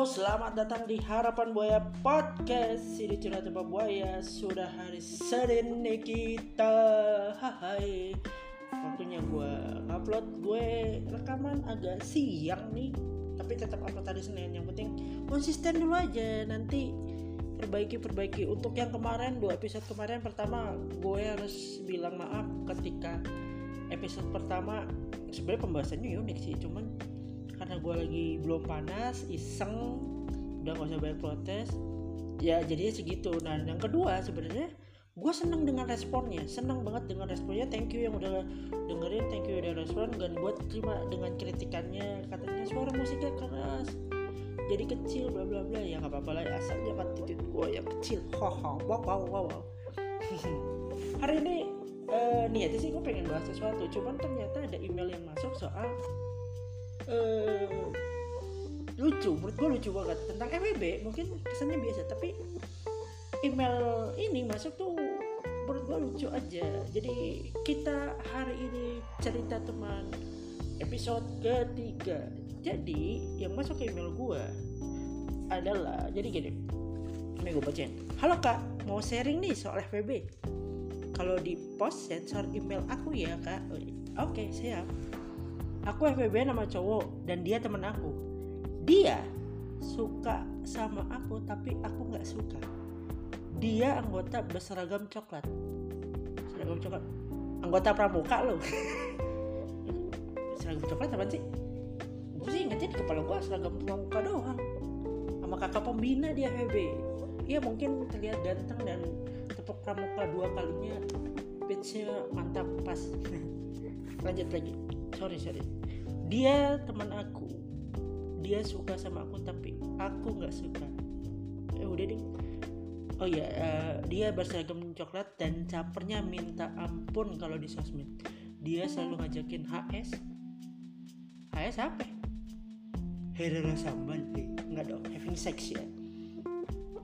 selamat datang di Harapan Buaya Podcast. Sini curhat tempat buaya Sudah hari Senin nih kita. Hai Waktunya gue upload Gue rekaman agak siang nih. Tapi tetap upload hari Senin. Yang penting konsisten dulu aja. Nanti perbaiki-perbaiki. Untuk yang kemarin, dua episode kemarin Pertama gue harus bilang maaf ketika episode pertama sebenarnya pembahasannya unik sih cuman karena gue lagi belum panas iseng udah gak usah banyak protes. Ya jadinya segitu. Nah yang kedua sebenarnya gue seneng dengan responnya. Seneng banget dengan responnya. Thank you yang udah dengerin thank you udah respon. Dan gue terima dengan kritikannya. Katanya suara musiknya keras jadi kecil bla bla bla. Ya nggak apa-apa lah. Asal jangan titik gue yang kecil. Haha wow wow wow, wow. hari ini uh, niatnya sih gue pengen bahas sesuatu. Cuman ternyata ada email yang masuk soal uh, lucu menurut gue lucu banget. Tentang MWB mungkin kesannya biasa tapi email ini masuk tuh menurut gue lucu aja. Jadi kita hari ini cerita teman episode ketiga. Jadi yang masuk ke email gue adalah jadi gini ini gue bacain. Halo kak. Mau sharing nih soal FWB kalau di post sensor email aku ya kak. Oke siap aku FWB nama cowok dan dia teman aku. Dia suka sama aku tapi aku nggak suka. Dia anggota berseragam coklat. Seragam coklat. Anggota pramuka loh. Seragam coklat apa sih? Gue sih ingetnya di kepala gue seragam pramuka doang. Sama kakak pembina dia FWB Iya mungkin terlihat ganteng dan tepuk pramuka dua kalinya. Pitchnya mantap pas. Lanjut lagi sorry sorry. Dia teman aku. Dia suka sama aku tapi aku nggak suka. Eh udah deh. Oh iya uh, dia berseragam coklat dan capernya minta ampun kalau di sosmed. Dia selalu ngajakin HS HS apa? Herero sambal eh, nggak dong having sex ya?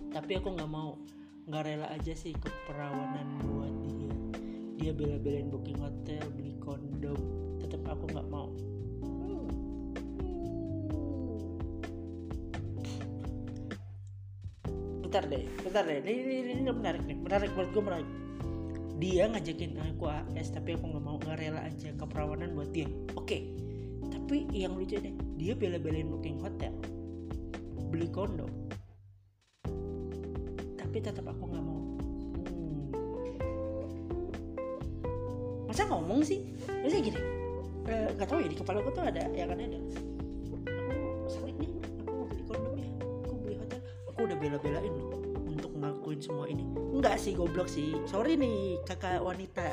Tapi aku nggak mau. Nggak rela aja sih keperawanan buat dia. Dia bela-belain booking hotel beli kondom tetap aku nggak mau. Bentar deh bentar deh. Ini, ini, ini, ini menarik nih. Menarik buat gue menarik. Dia ngajakin aku AS tapi aku nggak mau nggak rela aja keperawanan buat dia. Oke tapi yang lucu deh dia bela-belain booking hotel. Beli kondom tapi tetap aku nggak mau. Hmm. masa ngomong sih? Masa gini nggak e, tahu ya di kepala aku tuh ada yang kan ada. Aku nih aku mau beli kondom ya aku beli hotel. Aku udah bela-belain loh untuk ngelakuin semua ini. Enggak sih goblok sih. Sorry nih kakak wanita.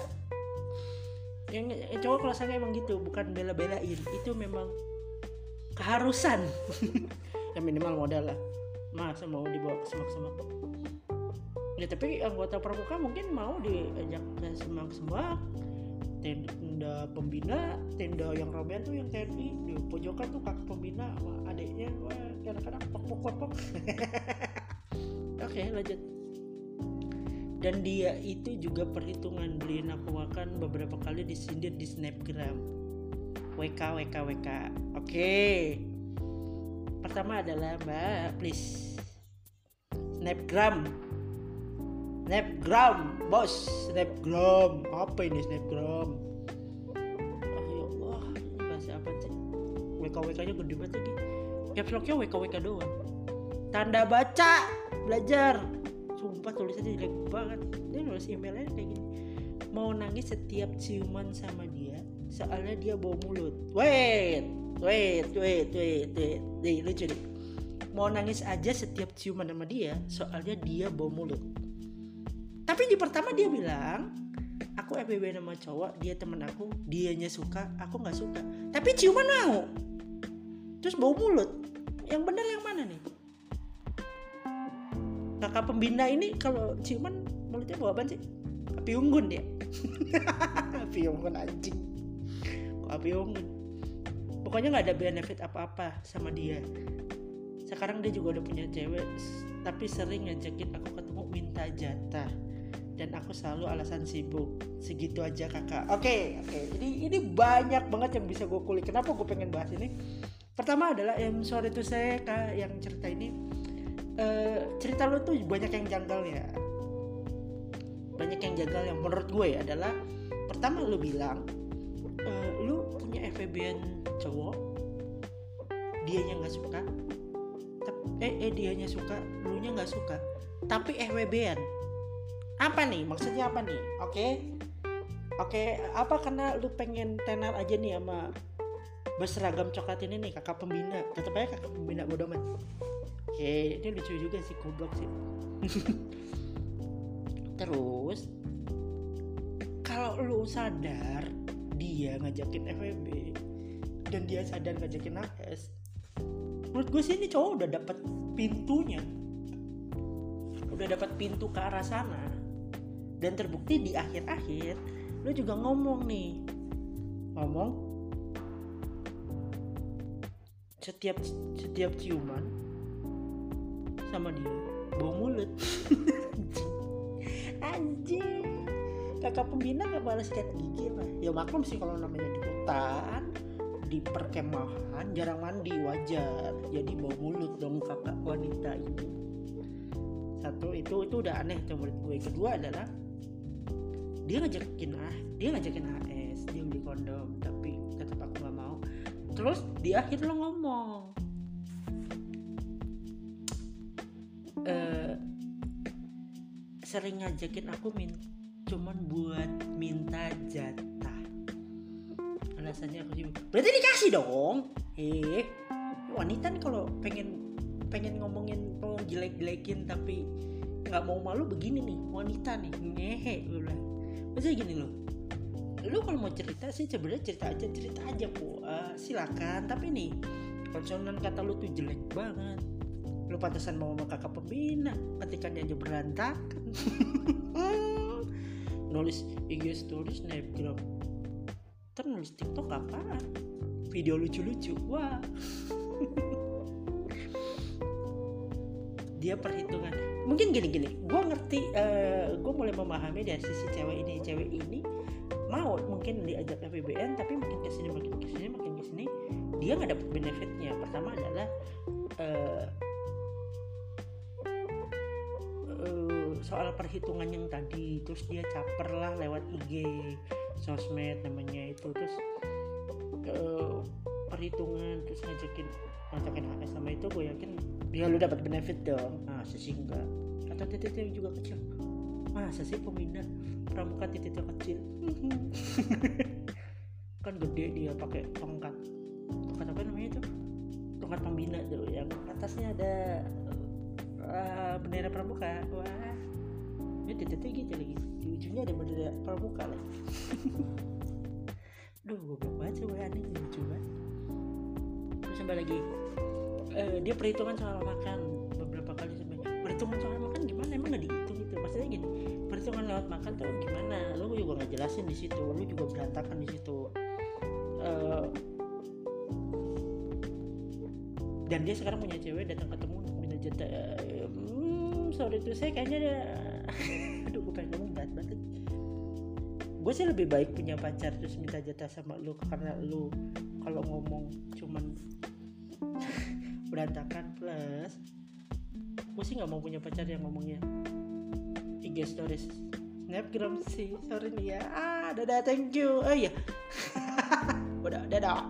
Yang, yang cowok kalau saya emang gitu bukan bela-belain. Itu memang keharusan. Ya minimal modal lah. Masa mau dibawa ke semak-semak ya tapi anggota pramuka mungkin mau diajak ke semak-semak tenda pembina tenda yang ramean tuh yang TNI di pojokan tuh kakak pembina sama adiknya wah kadang-kadang pok pok pok pok oke lanjut. Dan dia itu juga perhitungan beliin aku makan beberapa kali disindir di snapgram. WK WK WK oke. Okay. pertama adalah mbak please. Snapgram snapgram bos snapgram. Apa ini snapgram? Oh ya Allah bahasa apa sih? WK WK nya gede banget lagi. Caps WK WK doang. Tanda baca belajar. Sumpah tulisannya jelek banget. Dia nulis emailnya kayak gini. Mau nangis setiap ciuman sama dia soalnya dia bawa mulut. Wait wait wait wait wait. Nih lucu deh mau nangis aja setiap ciuman sama dia soalnya dia bawa mulut tapi di pertama dia bilang aku FBB nama cowok dia temen aku dianya suka aku nggak suka. Tapi ciuman mau. Terus bau mulut. Yang benar yang mana nih? Kakak pembina ini kalau ciuman mulutnya bau apa sih? Api unggun dia. Api unggun anjing. Kok api unggun? Pokoknya nggak ada benefit apa-apa sama dia. Sekarang dia juga udah punya cewek tapi sering ngajakin aku ketemu minta jatah dan aku selalu alasan sibuk. Segitu aja kakak. Oke okay, oke. Okay. jadi ini banyak banget yang bisa gue kulik. Kenapa gue pengen bahas ini? Pertama adalah yang sorry itu saya kak yang cerita ini uh, cerita lu tuh banyak yang janggal ya. Banyak yang janggal yang menurut gue ya adalah pertama lu bilang uh, lu punya FVBN cowok dia yang nggak suka eh eh dianya suka lu nya nggak suka tapi FWB-an apa nih? Maksudnya apa nih? Oke. Okay? oke okay, apa karena lu pengen tenar aja nih sama berseragam coklat ini nih kakak pembina. Tetap aja kakak pembina bodoh amat. Oke ini lucu juga sih goblok sih. Terus kalau lu sadar dia ngajakin FWB dan dia sadar ngajakin AS menurut gue sih ini cowok udah dapat pintunya. Udah dapat pintu ke arah sana dan terbukti di akhir-akhir lu juga ngomong nih. Ngomong? Setiap setiap ciuman sama dia bau mulut. Anjing. Kakak pembina gak balas sikat gigi lah ya maklum sih kalau namanya di hutan di perkemahan jarang mandi wajar. Jadi bau mulut dong kakak wanita ini. Satu itu itu udah aneh tuh menurut gue. Kedua adalah dia ngajakin ah dia ngajakin AS dia beli kondom tapi tetap aku gak mau. Terus di akhir lo ngomong uh, sering ngajakin aku min cuman buat minta jatah. Alasannya aku sih berarti dikasih dong. Eh wanita nih kalau pengen pengen ngomongin oh, jelek-jelekin tapi nggak mau malu begini nih wanita nih ngehe bilang maksudnya gini loh. Lu kalau mau cerita sih sebenarnya cerita aja cerita aja po uh, silakan. Tapi nih konsonan kata lu tuh jelek banget. Lu pantasan mau sama kakak pembina ketika dia aja berantakan. Nulis IG story snapgram. Terus nulis tiktok apaan? Video lucu-lucu wah. Dia perhitungan mungkin gini-gini gue ngerti uh, eh, gue mulai memahami dari sisi cewek ini. Cewek ini mau mungkin diajak FBBN tapi makin ke sini makin ke sini makin ke sini dia nggak dapet benefitnya. Pertama adalah uh, uh, soal perhitungan yang tadi. Terus dia caper lah lewat IG sosmed namanya itu. Terus uh, perhitungan terus ngajakin ngajakin HS sama itu gue yakin dia lu dapat benefit dong. Nah sih enggak atau titik juga kecil. Masa sih pemindah pramuka titiknya kecil? Kan gede dia pakai tongkat. Tongkat apa namanya itu? Tongkat pembina tuh yang atasnya ada uh, bendera pramuka. Wah. Ini titiknya gitu lagi. Di ujungnya ada bendera pramuka lagi. Duh gue sih wah aneh lucu banget sampai lagi. Uh, dia perhitungan soal makan beberapa kali sampai perhitungan soal makan gimana? Emang gak dihitung itu? Maksudnya gini perhitungan lewat makan tuh gimana? Lu juga nggak jelasin di situ lu juga berantakan di situ. Uh, dan dia sekarang punya cewek datang ketemu minta jatah hmm, sorry tuh saya kayaknya ada aduh gue pengen ngomong berat banget. Gue sih lebih baik punya pacar terus minta jatah sama lu karena lu kalau ngomong cuman berantakan plus gue sih nggak mau punya pacar yang ngomongnya IG stories. Snapgram sih sorry nih ya. Ah dadah thank you. Oh iya. Udah dadah